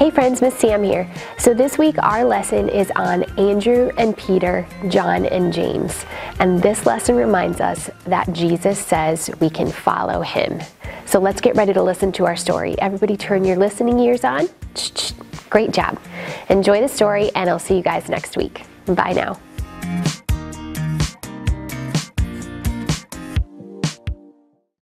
Hey friends, Miss Sam here. So this week our lesson is on Andrew and Peter, John and James. And this lesson reminds us that Jesus says we can follow him. So let's get ready to listen to our story. Everybody turn your listening ears on. Great job. Enjoy the story and I'll see you guys next week. Bye now.